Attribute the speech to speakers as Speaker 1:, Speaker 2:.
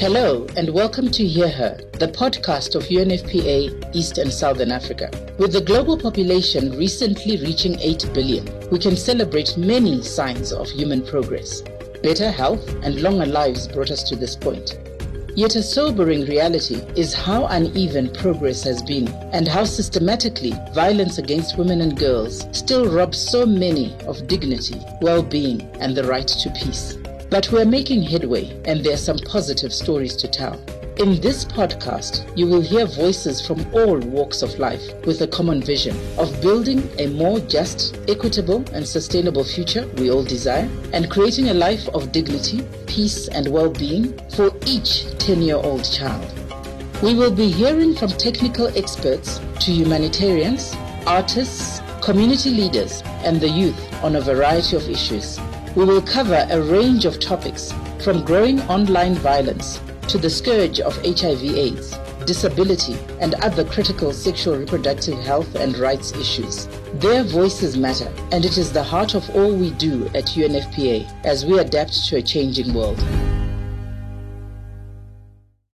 Speaker 1: Hello, and welcome to Hear Her, the podcast of UNFPA East and Southern Africa. With the global population recently reaching 8 billion, we can celebrate many signs of human progress. Better health and longer lives brought us to this point. Yet a sobering reality is how uneven progress has been and how systematically violence against women and girls still robs so many of dignity, well-being and the right to peace. But we're making headway and there are some positive stories to tell. In this podcast, you will hear voices from all walks of life with a common vision of building a more just, equitable, and sustainable future we all desire, and creating a life of dignity, peace, and well being for each 10 year old child. We will be hearing from technical experts to humanitarians, artists, community leaders, and the youth on a variety of issues. We will cover a range of topics from growing online violence to the scourge of HIV/AIDS, disability, and other critical sexual reproductive health and rights issues. Their voices matter, and it is the heart of all we do at UNFPA as we adapt to a changing world.